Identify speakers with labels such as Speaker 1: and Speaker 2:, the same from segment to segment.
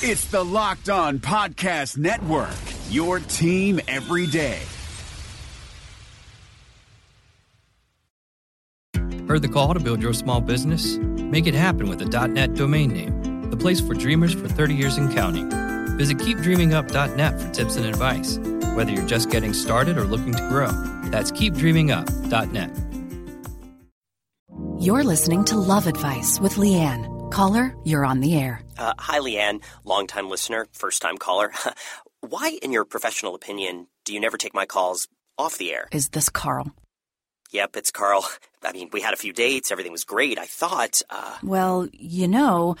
Speaker 1: It's the Locked On Podcast Network, your team every day.
Speaker 2: Heard the call to build your small business? Make it happen with a .net domain name, the place for dreamers for 30 years and counting. Visit keepdreamingup.net for tips and advice, whether you're just getting started or looking to grow. That's keepdreamingup.net.
Speaker 3: You're listening to Love Advice with Leanne. Caller, you're on the air.
Speaker 4: Uh, hi, Leanne, longtime listener, first time caller. Why, in your professional opinion, do you never take my calls off the air?
Speaker 3: Is this Carl?
Speaker 4: Yep, it's Carl. I mean, we had a few dates, everything was great. I thought, uh.
Speaker 3: Well, you know,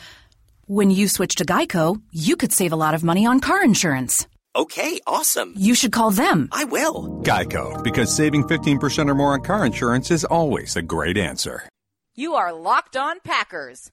Speaker 3: when you switch to Geico, you could save a lot of money on car insurance.
Speaker 4: Okay, awesome.
Speaker 3: You should call them.
Speaker 4: I will.
Speaker 5: Geico, because saving 15% or more on car insurance is always a great answer.
Speaker 6: You are Locked On Packers,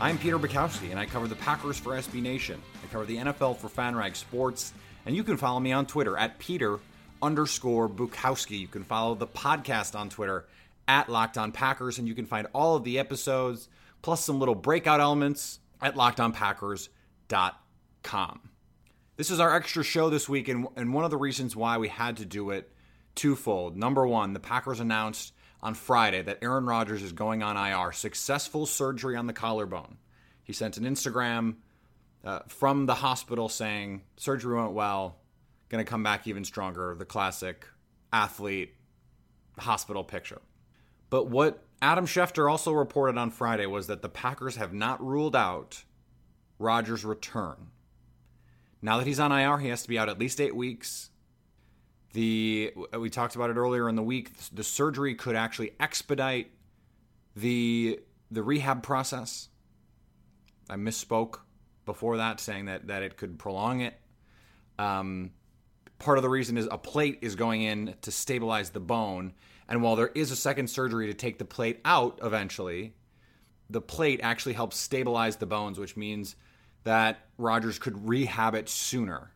Speaker 7: I'm Peter Bukowski, and I cover the Packers for SB Nation. I cover the NFL for FanRag Sports, and you can follow me on Twitter at Peter underscore Bukowski. You can follow the podcast on Twitter at Locked On Packers, and you can find all of the episodes plus some little breakout elements at LockedOnPackers.com. This is our extra show this week, and, and one of the reasons why we had to do it twofold. Number one, the Packers announced on Friday that Aaron Rodgers is going on IR, successful surgery on the collarbone. He sent an Instagram uh, from the hospital saying surgery went well, going to come back even stronger. The classic athlete hospital picture. But what Adam Schefter also reported on Friday was that the Packers have not ruled out Rodgers' return. Now that he's on IR, he has to be out at least eight weeks. The we talked about it earlier in the week. The surgery could actually expedite the the rehab process. I misspoke before that, saying that that it could prolong it. Um, part of the reason is a plate is going in to stabilize the bone, and while there is a second surgery to take the plate out eventually, the plate actually helps stabilize the bones, which means that Rodgers could rehab it sooner.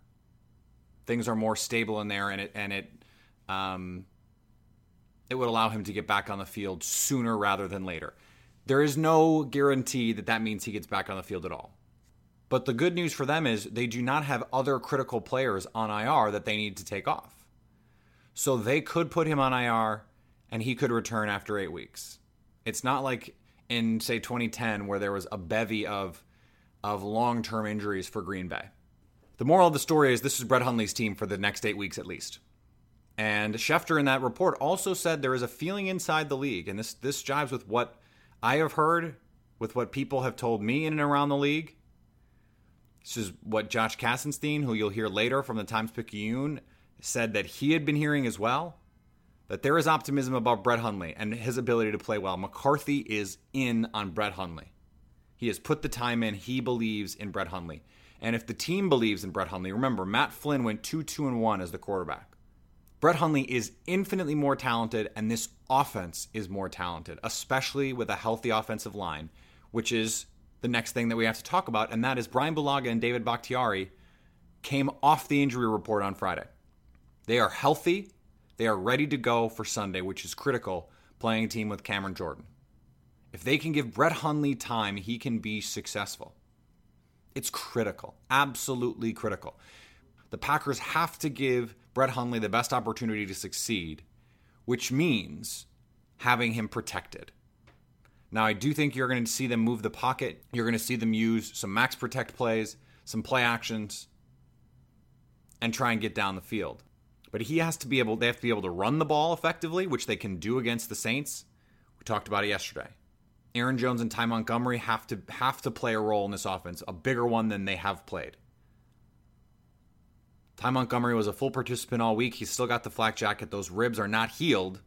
Speaker 7: Things are more stable in there, and it and it um, it would allow him to get back on the field sooner rather than later. There is no guarantee that that means he gets back on the field at all. But the good news for them is they do not have other critical players on IR that they need to take off. So they could put him on IR and he could return after eight weeks. It's not like in, say, 2010 where there was a bevy of, of long term injuries for Green Bay. The moral of the story is this is Brett Hundley's team for the next eight weeks at least. And Schefter in that report also said there is a feeling inside the league, and this this jives with what I have heard, with what people have told me in and around the league. This is what Josh Katzenstein, who you'll hear later from the Times Picayune, said that he had been hearing as well. That there is optimism about Brett Hundley and his ability to play well. McCarthy is in on Brett Hundley. He has put the time in. He believes in Brett Hundley. And if the team believes in Brett Hundley, remember Matt Flynn went 2 2 and 1 as the quarterback. Brett Hundley is infinitely more talented, and this offense is more talented, especially with a healthy offensive line, which is the next thing that we have to talk about, and that is Brian Bulaga and David Bakhtiari came off the injury report on Friday. They are healthy, they are ready to go for Sunday, which is critical playing a team with Cameron Jordan. If they can give Brett Hundley time, he can be successful. It's critical, absolutely critical. The Packers have to give Brett Hundley the best opportunity to succeed, which means having him protected. Now, I do think you're going to see them move the pocket. You're going to see them use some max protect plays, some play actions, and try and get down the field. But he has to be able, they have to be able to run the ball effectively, which they can do against the Saints. We talked about it yesterday. Aaron Jones and Ty Montgomery have to have to play a role in this offense, a bigger one than they have played. Ty Montgomery was a full participant all week. He's still got the flak jacket. Those ribs are not healed,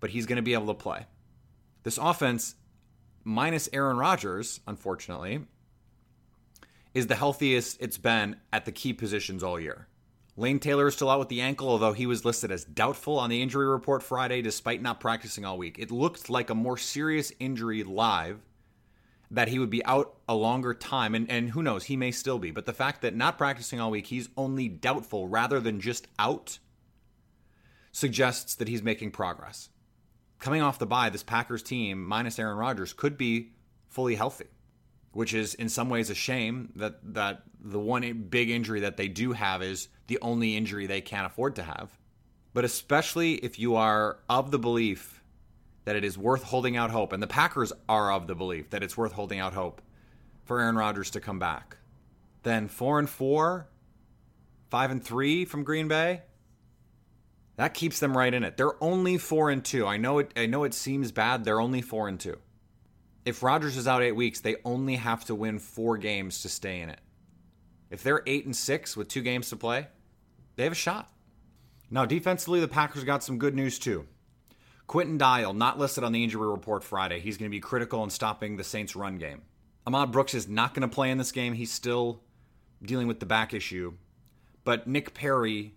Speaker 7: but he's going to be able to play. This offense, minus Aaron Rodgers, unfortunately, is the healthiest it's been at the key positions all year. Lane Taylor is still out with the ankle, although he was listed as doubtful on the injury report Friday despite not practicing all week. It looked like a more serious injury live, that he would be out a longer time, and, and who knows, he may still be. But the fact that not practicing all week, he's only doubtful rather than just out, suggests that he's making progress. Coming off the bye, this Packers team, minus Aaron Rodgers, could be fully healthy which is in some ways a shame that that the one big injury that they do have is the only injury they can't afford to have. But especially if you are of the belief that it is worth holding out hope, and the Packers are of the belief that it's worth holding out hope for Aaron Rodgers to come back, then four and four, five and three from Green Bay, that keeps them right in it. They're only four and two. I know it. I know it seems bad. They're only four and two if Rodgers is out eight weeks, they only have to win four games to stay in it. If they're eight and six with two games to play, they have a shot. Now, defensively, the Packers got some good news too. Quinton Dial, not listed on the injury report Friday. He's going to be critical in stopping the Saints' run game. Ahmad Brooks is not going to play in this game. He's still dealing with the back issue. But Nick Perry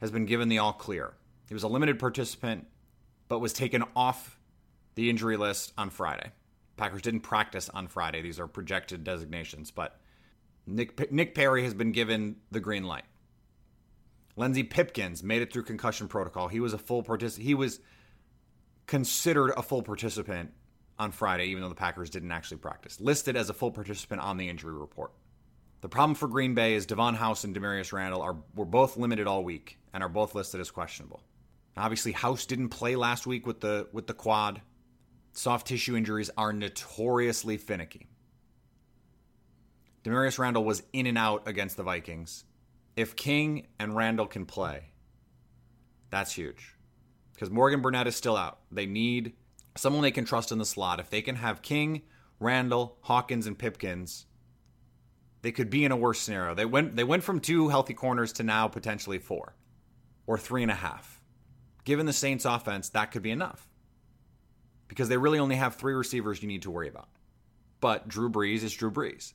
Speaker 7: has been given the all clear. He was a limited participant, but was taken off the injury list on Friday. Packers didn't practice on Friday. These are projected designations, but Nick Nick Perry has been given the green light. Lenzy Pipkins made it through concussion protocol. He was a full participant. He was considered a full participant on Friday, even though the Packers didn't actually practice. Listed as a full participant on the injury report. The problem for Green Bay is Devon House and Damarious Randall are were both limited all week and are both listed as questionable. obviously, House didn't play last week with the with the quad soft tissue injuries are notoriously finicky. Damarious Randall was in and out against the Vikings. If King and Randall can play, that's huge. Because Morgan Burnett is still out. They need someone they can trust in the slot. If they can have King, Randall, Hawkins, and Pipkins, they could be in a worse scenario. They went they went from two healthy corners to now potentially four or three and a half. Given the Saints offense, that could be enough because they really only have three receivers you need to worry about. But Drew Brees is Drew Brees.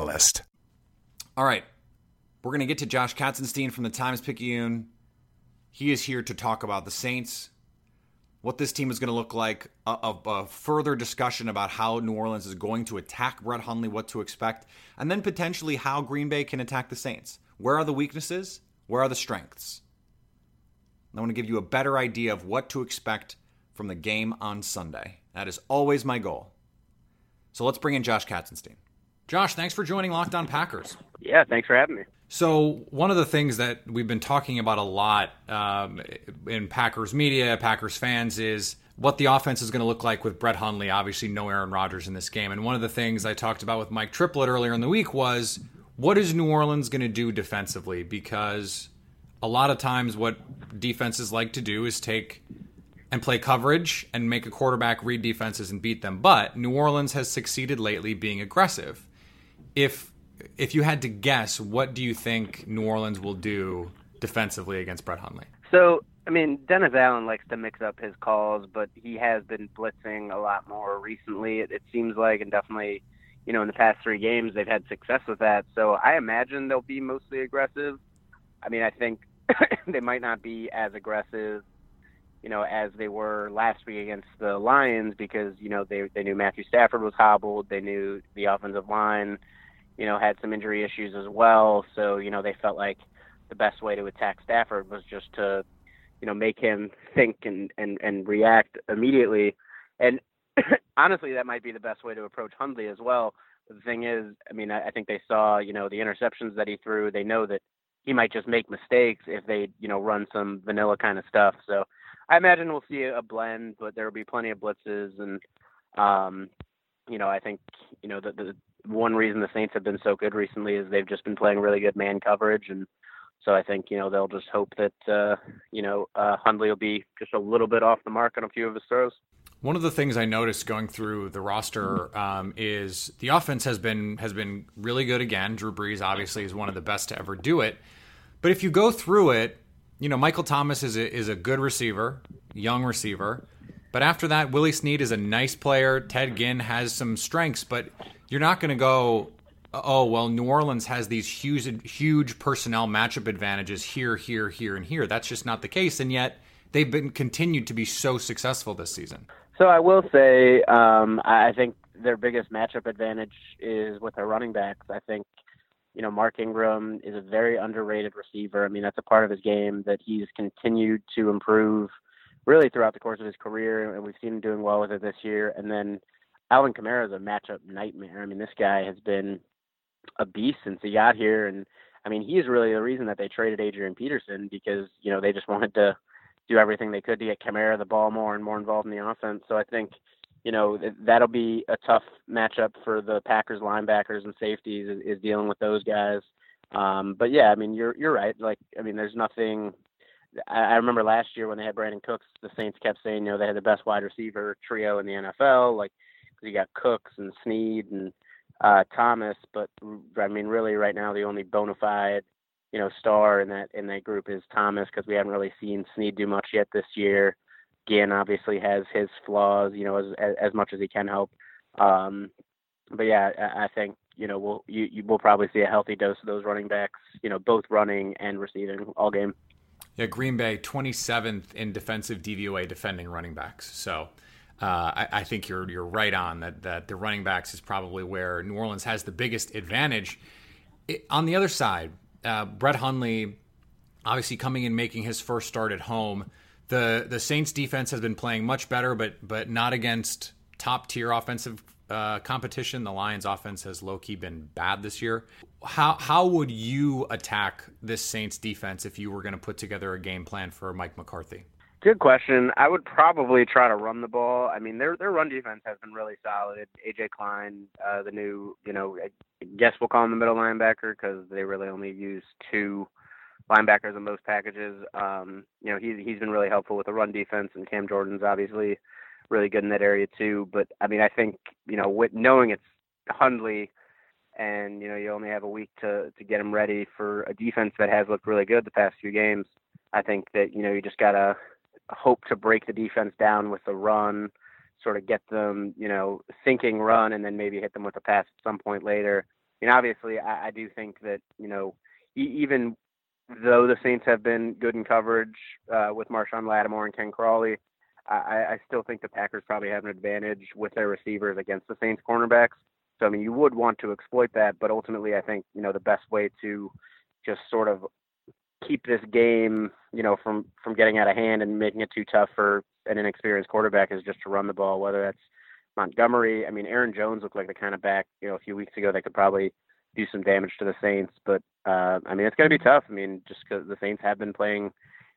Speaker 8: Catalyst.
Speaker 7: All right. We're going to get to Josh Katzenstein from the Times Picayune. He is here to talk about the Saints, what this team is going to look like, a, a, a, further discussion about how New Orleans is going to attack Brett Hundley, what to expect, and then potentially how Green Bay can attack the Saints. Where are the weaknesses? Where are the strengths? I want to give you a better idea of what to expect from the game on Sunday. That is always my goal. So let's bring in Josh Katzenstein. Josh, thanks for joining Locked On Packers.
Speaker 9: Yeah, thanks for having me.
Speaker 7: So, one of the things that we've been talking about a lot um, in Packers media, Packers fans, is what the offense is going to look like with Brett Hundley. Obviously, no Aaron Rodgers in this game. And one of the things I talked about with Mike Triplett earlier in the week was what is New Orleans going to do defensively? Because a lot of times, what defenses like to do is take and play coverage and make a quarterback read defenses and beat them. But New Orleans has succeeded lately being aggressive if if you had to guess, what do you think New Orleans will do defensively against Brett Hundley?
Speaker 9: So, I mean, Dennis Allen likes to mix up his calls, but he has been blitzing a lot more recently. It, it seems like, and definitely, you know, in the past three games, they've had success with that. So, I imagine they'll be mostly aggressive. I mean, I think they might not be as aggressive you know, as they were last week against the Lions because, you know, they they knew Matthew Stafford was hobbled, they knew the offensive line, you know, had some injury issues as well. So, you know, they felt like the best way to attack Stafford was just to, you know, make him think and and and react immediately. And honestly, that might be the best way to approach Hundley as well. The thing is, I mean, I, I think they saw, you know, the interceptions that he threw. They know that he might just make mistakes if they, you know, run some vanilla kind of stuff. So I imagine we'll see a blend, but there will be plenty of blitzes and, um, you know, I think you know the, the one reason the Saints have been so good recently is they've just been playing really good man coverage, and so I think you know they'll just hope that uh, you know uh, Hundley will be just a little bit off the mark on a few of his throws.
Speaker 7: One of the things I noticed going through the roster um, is the offense has been has been really good again. Drew Brees obviously is one of the best to ever do it, but if you go through it, you know Michael Thomas is a, is a good receiver, young receiver. But after that, Willie Snead is a nice player. Ted Ginn has some strengths, but you're not going to go, oh, well, New Orleans has these huge, huge personnel matchup advantages here, here, here, and here. That's just not the case. And yet they've been continued to be so successful this season.
Speaker 9: So I will say, um, I think their biggest matchup advantage is with their running backs. I think, you know, Mark Ingram is a very underrated receiver. I mean, that's a part of his game that he's continued to improve – really throughout the course of his career, and we've seen him doing well with it this year. And then Alvin Kamara is a matchup nightmare. I mean, this guy has been a beast since he got here, and I mean, he's really the reason that they traded Adrian Peterson because you know they just wanted to do everything they could to get Kamara the ball more and more involved in the offense. So I think you know that'll be a tough matchup for the Packers linebackers and safeties is, is dealing with those guys. Um, but yeah, I mean, you're you're right. Like, I mean, there's nothing I remember last year when they had Brandin Cooks, the Saints kept saying, you know, they had the best wide receiver trio in the NFL. Like, you got Cooks and Snead and uh, Thomas, but I mean, really, right now, the only bona fide, you know, star in that in that group is Thomas because we haven't really seen Snead do much yet this year. Ginn obviously has his flaws, you know, as as, as much as he can help. Um, but yeah, I, I think you know we'll you, you will probably see a healthy dose of those running backs, you know, both running and receiving all game.
Speaker 7: Yeah, Green Bay 27th in defensive DVOA defending running backs. So uh, I, I, think you're you're right on that that the running backs is probably where New Orleans has the biggest advantage. It, on the other side, uh, Brett Hundley, obviously coming in making his first start at home. The the Saints defense has been playing much better, but but not against top tier offensive uh, competition. The Lions' offense has low key been bad this year. How how would you attack this Saints defense if you were going to put together a game plan for Mike McCarthy?
Speaker 9: Good question. I would probably try to run the ball. I mean, their their run defense has been really solid. AJ Klein, uh, the new, you know, I guess we'll call him the middle linebacker because they really only use two linebackers in most packages. Um, you know, he's he's been really helpful with the run defense, and Cam Jordan's obviously really good in that area too. But I mean, I think you know, with knowing it's Hundley, and you know, you only have a week to to get him ready for a defense that has looked really good the past few games. I think that you know you just gotta hope to break the defense down with the run, sort of get them you know thinking run, and then maybe hit them with a pass at some point later. And obviously, I, I do think that you know e- even though the Saints have been good in coverage uh, with Marshon Lattimore and Ken Crawley, I, I still think the Packers probably have an advantage with their receivers against the Saints cornerbacks. So I mean, you would want to exploit that, but ultimately, I think you know the best way to just sort of keep this game, you know, from from getting out of hand and making it too tough for an inexperienced quarterback is just to run the ball. Whether that's Montgomery, I mean, Aaron Jones looked like the kind of back, you know, a few weeks ago that could probably do some damage to the Saints. But uh, I mean, it's going to be tough. I mean, just because the Saints have been playing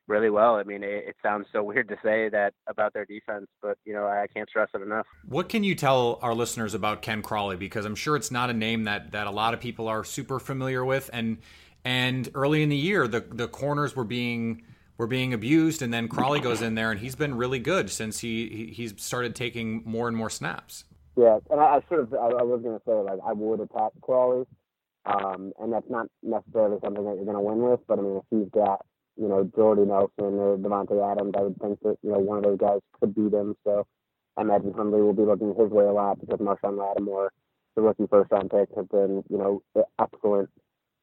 Speaker 9: really well. I mean, it, it, sounds so weird to say that about their defense, but you know, I can't stress it enough.
Speaker 7: What can you tell our listeners about Ken Crawley? Because I'm sure it's not a name that that a lot of people are super familiar with, and and early in the year, the the corners were being were being abused, and then Crawley goes in there, and he's been really good since he, he he's started taking more and more snaps.
Speaker 9: Yeah, and I, I sort of I, I was going to say like I would attack Crawley. Um, and that's not necessarily something that you're going to win with, but I mean, if he's got you know, Jordy Nelson or Davante Adams, I would think that, you know, one of those guys could beat him. So I imagine Hundley will be looking his way a lot because Marshon Lattimore, the rookie first round pick, has been, you know, excellent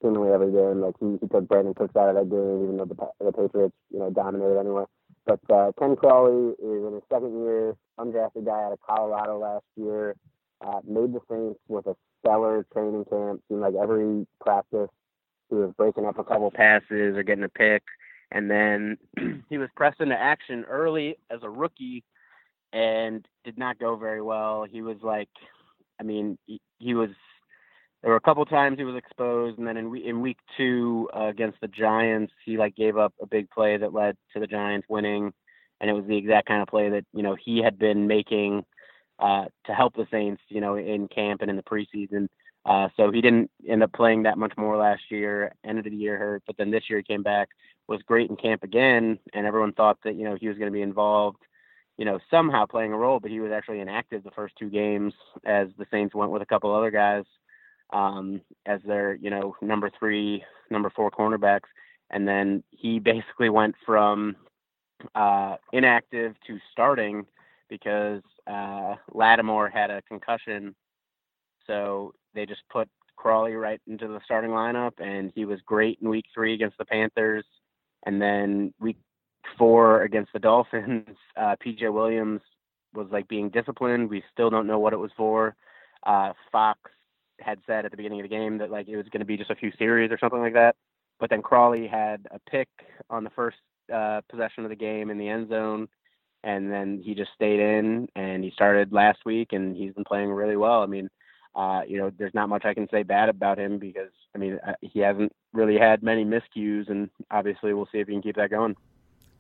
Speaker 9: seemingly every game. Like he, he took Brandin Cooks out of that game, even though the, the Patriots, you know, dominated anyway. But uh, Ken Crawley is in his second year, undrafted guy out of Colorado last year. Uh, made the Saints with a stellar training camp. Seemed like every practice he was breaking up a couple passes or getting a pick and then he was pressed into action early as a rookie and did not go very well. He was like, I mean, he, he was. There were a couple times he was exposed, and then in in week two uh, against the Giants, he like gave up a big play that led to the Giants winning, and it was the exact kind of play that you know he had been making uh, to help the Saints, you know, in camp and in the preseason. Uh, so he didn't end up playing that much more last year. Ended the year hurt, but then this year he came back, was great in camp again, and everyone thought that you know he was going to be involved, you know, somehow playing a role, but he was actually inactive the first two games as the Saints went with a couple other guys um, as their you know number three, number four cornerbacks, and then he basically went from uh, inactive to starting because uh, Lattimore had a concussion, so they just put Crawley right into the starting lineup, and he was great in Week Three against the Panthers, and then Week Four against the Dolphins, uh, PJ Williams was like being disciplined. We still don't know what it was for. Uh, Fox had said at the beginning of the game that like it was going to be just a few series or something like that. But then Crawley had a pick on the first uh, possession of the game in the end zone, and then he just stayed in and he started last week and he's been playing really well. I mean, uh, you know, there's not much I can say bad about him because I mean uh, he hasn't really had many miscues, and obviously we'll see if he can keep that going.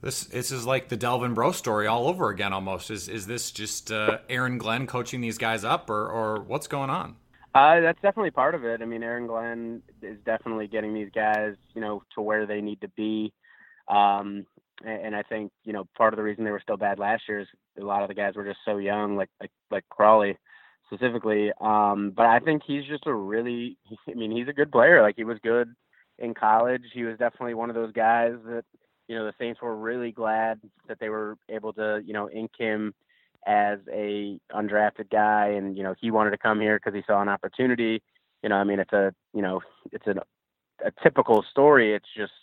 Speaker 7: This this is like the Delvin Breaux story all over again. Almost is is this just uh, Aaron Glenn coaching these guys up, or or what's going on?
Speaker 9: Uh, that's definitely part of it. I mean, Aaron Glenn is definitely getting these guys, you know, to where they need to be. Um, and I think, you know, part of the reason they were still bad last year is a lot of the guys were just so young, like like like Crawley specifically. Um, but I think he's just a really, I mean, he's a good player. Like he was good in college. He was definitely one of those guys that, you know, the Saints were really glad that they were able to, you know, ink him as a undrafted guy, and you know he wanted to come here because he saw an opportunity. You know, I mean, it's a you know it's a a typical story. It's just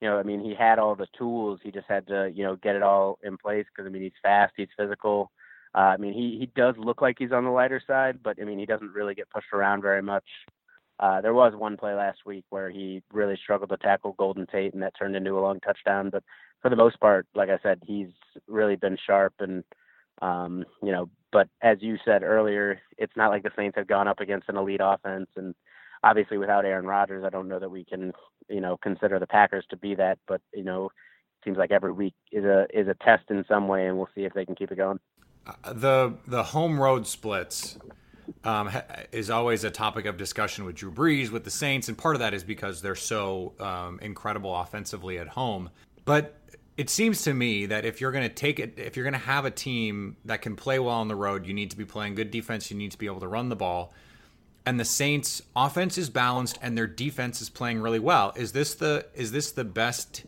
Speaker 9: you know, I mean, he had all the tools. He just had to you know get it all in place because I mean he's fast, he's physical. Uh, I mean, he he does look like he's on the lighter side, but I mean he doesn't really get pushed around very much. Uh, there was one play last week where he really struggled to tackle Golden Tate, and that turned into a long touchdown. But for the most part, like I said, he's really been sharp and um, you know, but as you said earlier, it's not like the Saints have gone up against an elite offense, and obviously without Aaron Rodgers, I don't know that we can, you know, consider the Packers to be that. But you know, it seems like every week is a is a test in some way, and we'll see if they can keep it going.
Speaker 7: Uh, the the home road splits um, is always a topic of discussion with Drew Brees with the Saints, and part of that is because they're so um, incredible offensively at home. But it seems to me that if you're going to take it, if you're going to have a team that can play well on the road, you need to be playing good defense. You need to be able to run the ball. And the Saints' offense is balanced, and their defense is playing really well. Is this the is this the best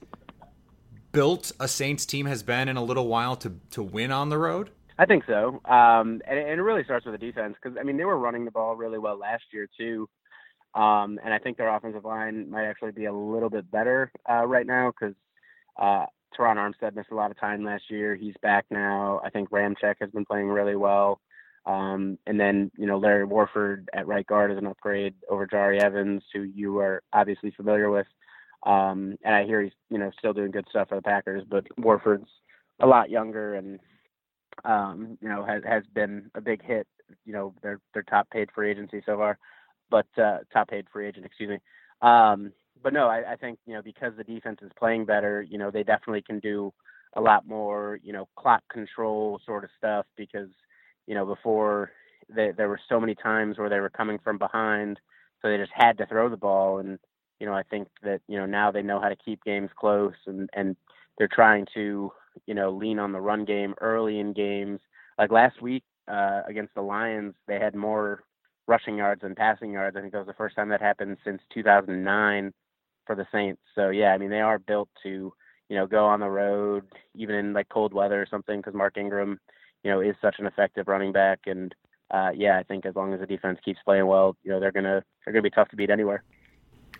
Speaker 7: built a Saints team has been in a little while to to win on the road?
Speaker 9: I think so, um, and, and, it really starts with the defense because I mean they were running the ball really well last year too, um, and I think their offensive line might actually be a little bit better uh, right now because uh, Terron Armstead missed a lot of time last year. He's back now. I think Ramczyk has been playing really well. Um, and then, you know, Larry Warford at right guard is an upgrade over Jahri Evans, who you are obviously familiar with. Um, and I hear he's, you know, still doing good stuff for the Packers, but Warford's a lot younger and, um, you know, has, has been a big hit. You know, they're, they're top paid free agency so far, but, uh, top paid free agent, excuse me. Um, but no, I, I think you know because the defense is playing better, you know they definitely can do a lot more, you know, clock control sort of stuff because you know before they, there were so many times where they were coming from behind, so they just had to throw the ball, and you know I think that you know now they know how to keep games close, and and they're trying to you know lean on the run game early in games. Like last week uh, against the Lions, they had more rushing yards than passing yards. I think that was the first time that happened since 2009 for the Saints. So yeah, I mean they are built to you know go on the road even in like cold weather or something because Mark Ingram you know is such an effective running back and uh, yeah I think as long as the defense keeps playing well you know they're gonna they're gonna be tough to beat anywhere.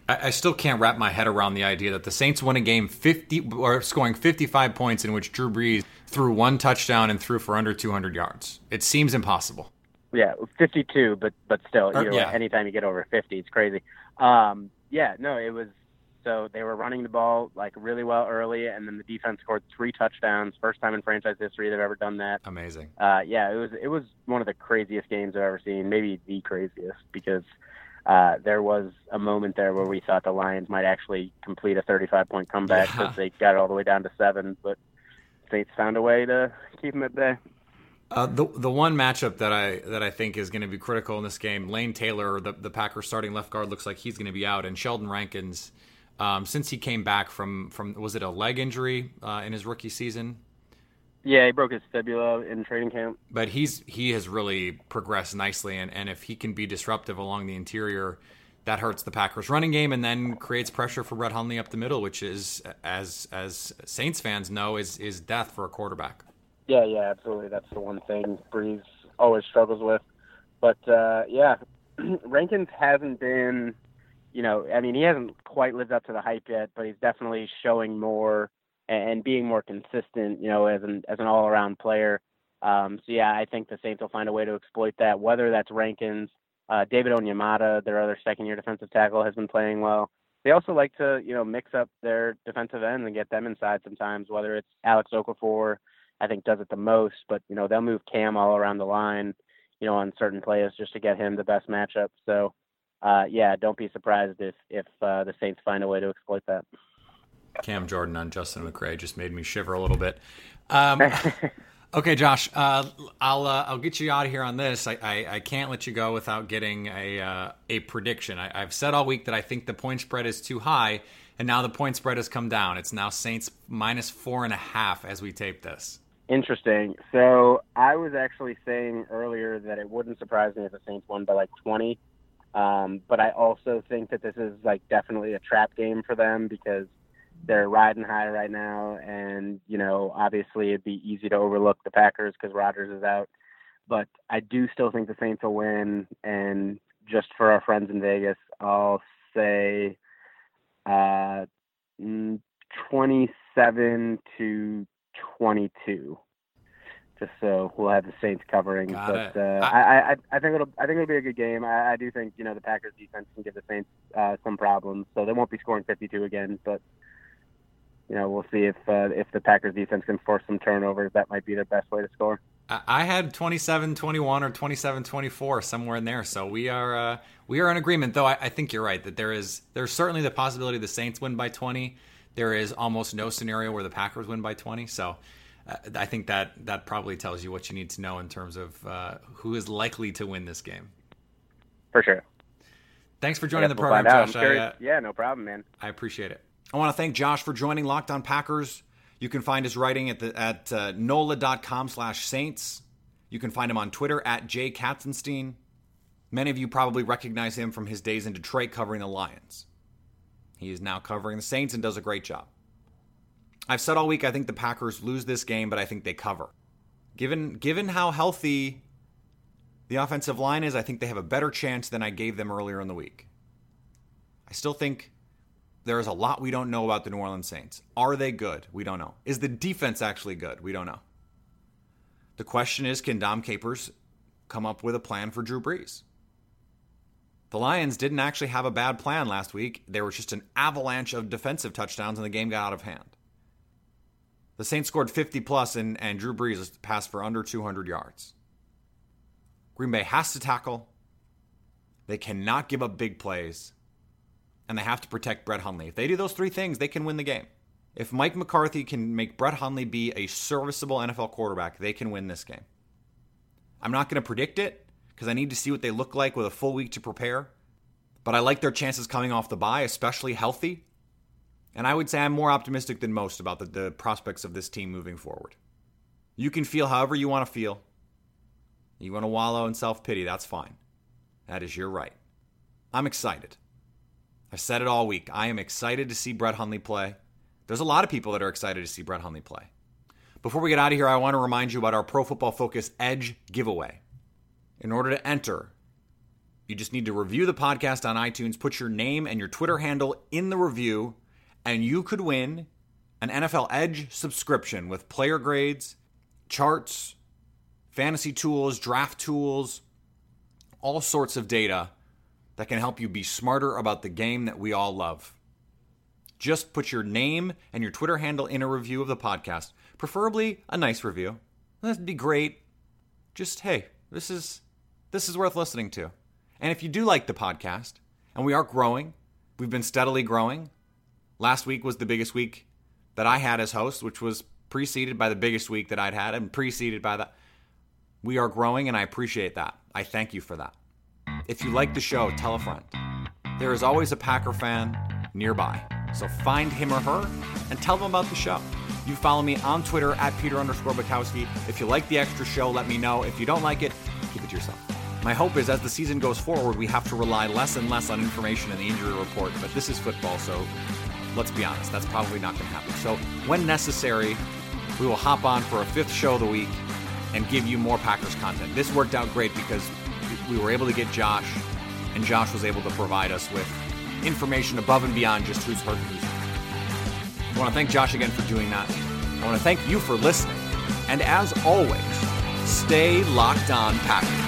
Speaker 7: I, I still can't wrap my head around the idea that the Saints won a game 50 or scoring 55 points in which Drew Brees threw one touchdown and threw for under 200 yards. It seems impossible.
Speaker 9: Yeah, 52, but but still, you know, yeah. anytime you get over 50, it's crazy. Um, yeah, no, it was so they were running the ball like really well early, and then the defense scored three touchdowns. First time in franchise history they've ever done that.
Speaker 7: Amazing.
Speaker 9: Uh, yeah, it was it was one of the craziest games I've ever seen, maybe the craziest because uh, there was a moment there where we thought the Lions might actually complete a 35 point comeback because yeah. they got it all the way down to seven, but Saints found a way to keep them at bay.
Speaker 7: Uh, the the one matchup that I that I think is going to be critical in this game, Lane Taylor, the the Packers starting left guard, looks like he's going to be out, and Sheldon Rankins, um, since he came back from from was it a leg injury uh, in his rookie season?
Speaker 9: Yeah, he broke his fibula in training camp.
Speaker 7: But he's he has really progressed nicely, and and if he can be disruptive along the interior, that hurts the Packers running game, and then creates pressure for Brett Hundley up the middle, which is as as Saints fans know is is death for a quarterback.
Speaker 9: Yeah, yeah, absolutely. That's the one thing Brees always struggles with. But uh, yeah, Rankins hasn't been, you know, I mean, he hasn't quite lived up to the hype yet, but he's definitely showing more and being more consistent, you know, as an as an all around player. Um, so yeah, I think the Saints will find a way to exploit that. Whether that's Rankins, uh, David Onyemata, their other second year defensive tackle, has been playing well. They also like to, you know, mix up their defensive ends and get them inside sometimes. Whether it's Alex Okafor I think does it the most. But you know they'll move Cam all around the line, you know, on certain plays just to get him the best matchup. So uh, yeah, don't be surprised if if uh, the Saints find a way to exploit that.
Speaker 7: Cam Jordan on Justin McCray just made me shiver a little bit. Um, okay, Josh, uh, I'll uh, I'll get you out of here on this. I, I, I can't let you go without getting a uh, a prediction. I, I've said all week that I think the point spread is too high, and now the point spread has come down. It's now Saints minus four and a half as we tape this.
Speaker 9: Interesting. So I was actually saying earlier that it wouldn't surprise me if the Saints won by like 20. Um, but I also think that this is like definitely a trap game for them because they're riding high right now, and you know obviously it'd be easy to overlook the Packers because Rodgers is out. But I do still think the Saints will win, and just for our friends in Vegas, I'll say uh, mm, 27 to 22. Just so we'll have the Saints covering,
Speaker 7: Got
Speaker 9: but uh, I, I I think it'll I think it'll be a good game. I, I do think you know the Packers defense can give the Saints uh, some problems, so they won't be scoring 52 again. But you know we'll see if uh, if the Packers defense can force some turnovers. That might be their best way to score.
Speaker 7: I had 27-21 or 27-24 somewhere in there. So we are uh, we are in agreement. Though I, I, think you're right that there is there's certainly the possibility the Saints win by 20. There is almost no scenario where the Packers win by 20. So uh, I think that that probably tells you what you need to know in terms of uh, who is likely to win this game.
Speaker 9: For sure.
Speaker 7: Thanks for joining the program, Josh.
Speaker 9: I, uh, yeah, no problem, man.
Speaker 7: I appreciate it. I want to thank Josh for joining Locked On Packers. You can find his writing at the at uh, nola.com slash saints. You can find him on Twitter at Jay Katzenstein. Many of you probably recognize him from his days in Detroit covering the Lions. He is now covering the Saints and does a great job. I've said all week I think the Packers lose this game, but I think they cover. Given given how healthy the offensive line is, I think they have a better chance than I gave them earlier in the week. I still think there is a lot we don't know about the New Orleans Saints. Are they good? We don't know. Is the defense actually good? We don't know. The question is can Dom Capers come up with a plan for Drew Brees? The Lions didn't actually have a bad plan last week. There was just an avalanche of defensive touchdowns and the game got out of hand. The Saints scored 50 plus and, and Drew Brees passed for under 200 yards. Green Bay has to tackle. They cannot give up big plays. And they have to protect Brett Hundley. If they do those three things, they can win the game. If Mike McCarthy can make Brett Hundley be a serviceable NFL quarterback, they can win this game. I'm not going to predict it because I need to see what they look like with a full week to prepare. But I like their chances coming off the bye, especially healthy. And I would say I'm more optimistic than most about the, the prospects of this team moving forward. You can feel however you want to feel. You want to wallow in self pity, that's fine. That is your right. I'm excited. I've said it all week. I am excited to see Brett Hundley play. There's a lot of people that are excited to see Brett Hundley play. Before we get out of here, I want to remind you about our Pro Football Focus Edge giveaway. In order to enter, you just need to review the podcast on iTunes, put your name and your Twitter handle in the review, and you could win an NFL Edge subscription with player grades, charts, fantasy tools, draft tools, all sorts of data that can help you be smarter about the game that we all love. Just put your name and your Twitter handle in a review of the podcast, preferably a nice review. That'd be great. Just hey, this is this is worth listening to. And if you do like the podcast, and we are growing, we've been steadily growing. Last week was the biggest week that I had as host, which was preceded by the biggest week that I'd had, and preceded by that. We are growing, and I appreciate that. I thank you for that. If you like the show, tell a friend. There is always a Packer fan nearby. So find him or her and tell them about the show. You follow me on Twitter at Peter underscore Bukowski. If you like the extra show, let me know. If you don't like it, keep it to yourself. My hope is as the season goes forward, we have to rely less and less on information in the injury report, but this is football, so let's be honest, that's probably not going to happen. So when necessary, we will hop on for a fifth show of the week and give you more Packers content. This worked out great because we were able to get Josh, and Josh was able to provide us with information above and beyond just who's hurt who's not. I want to thank Josh again for doing that. I want to thank you for listening. And as always, stay locked on Packers.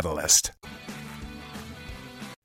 Speaker 8: Catalyst. Catalyst.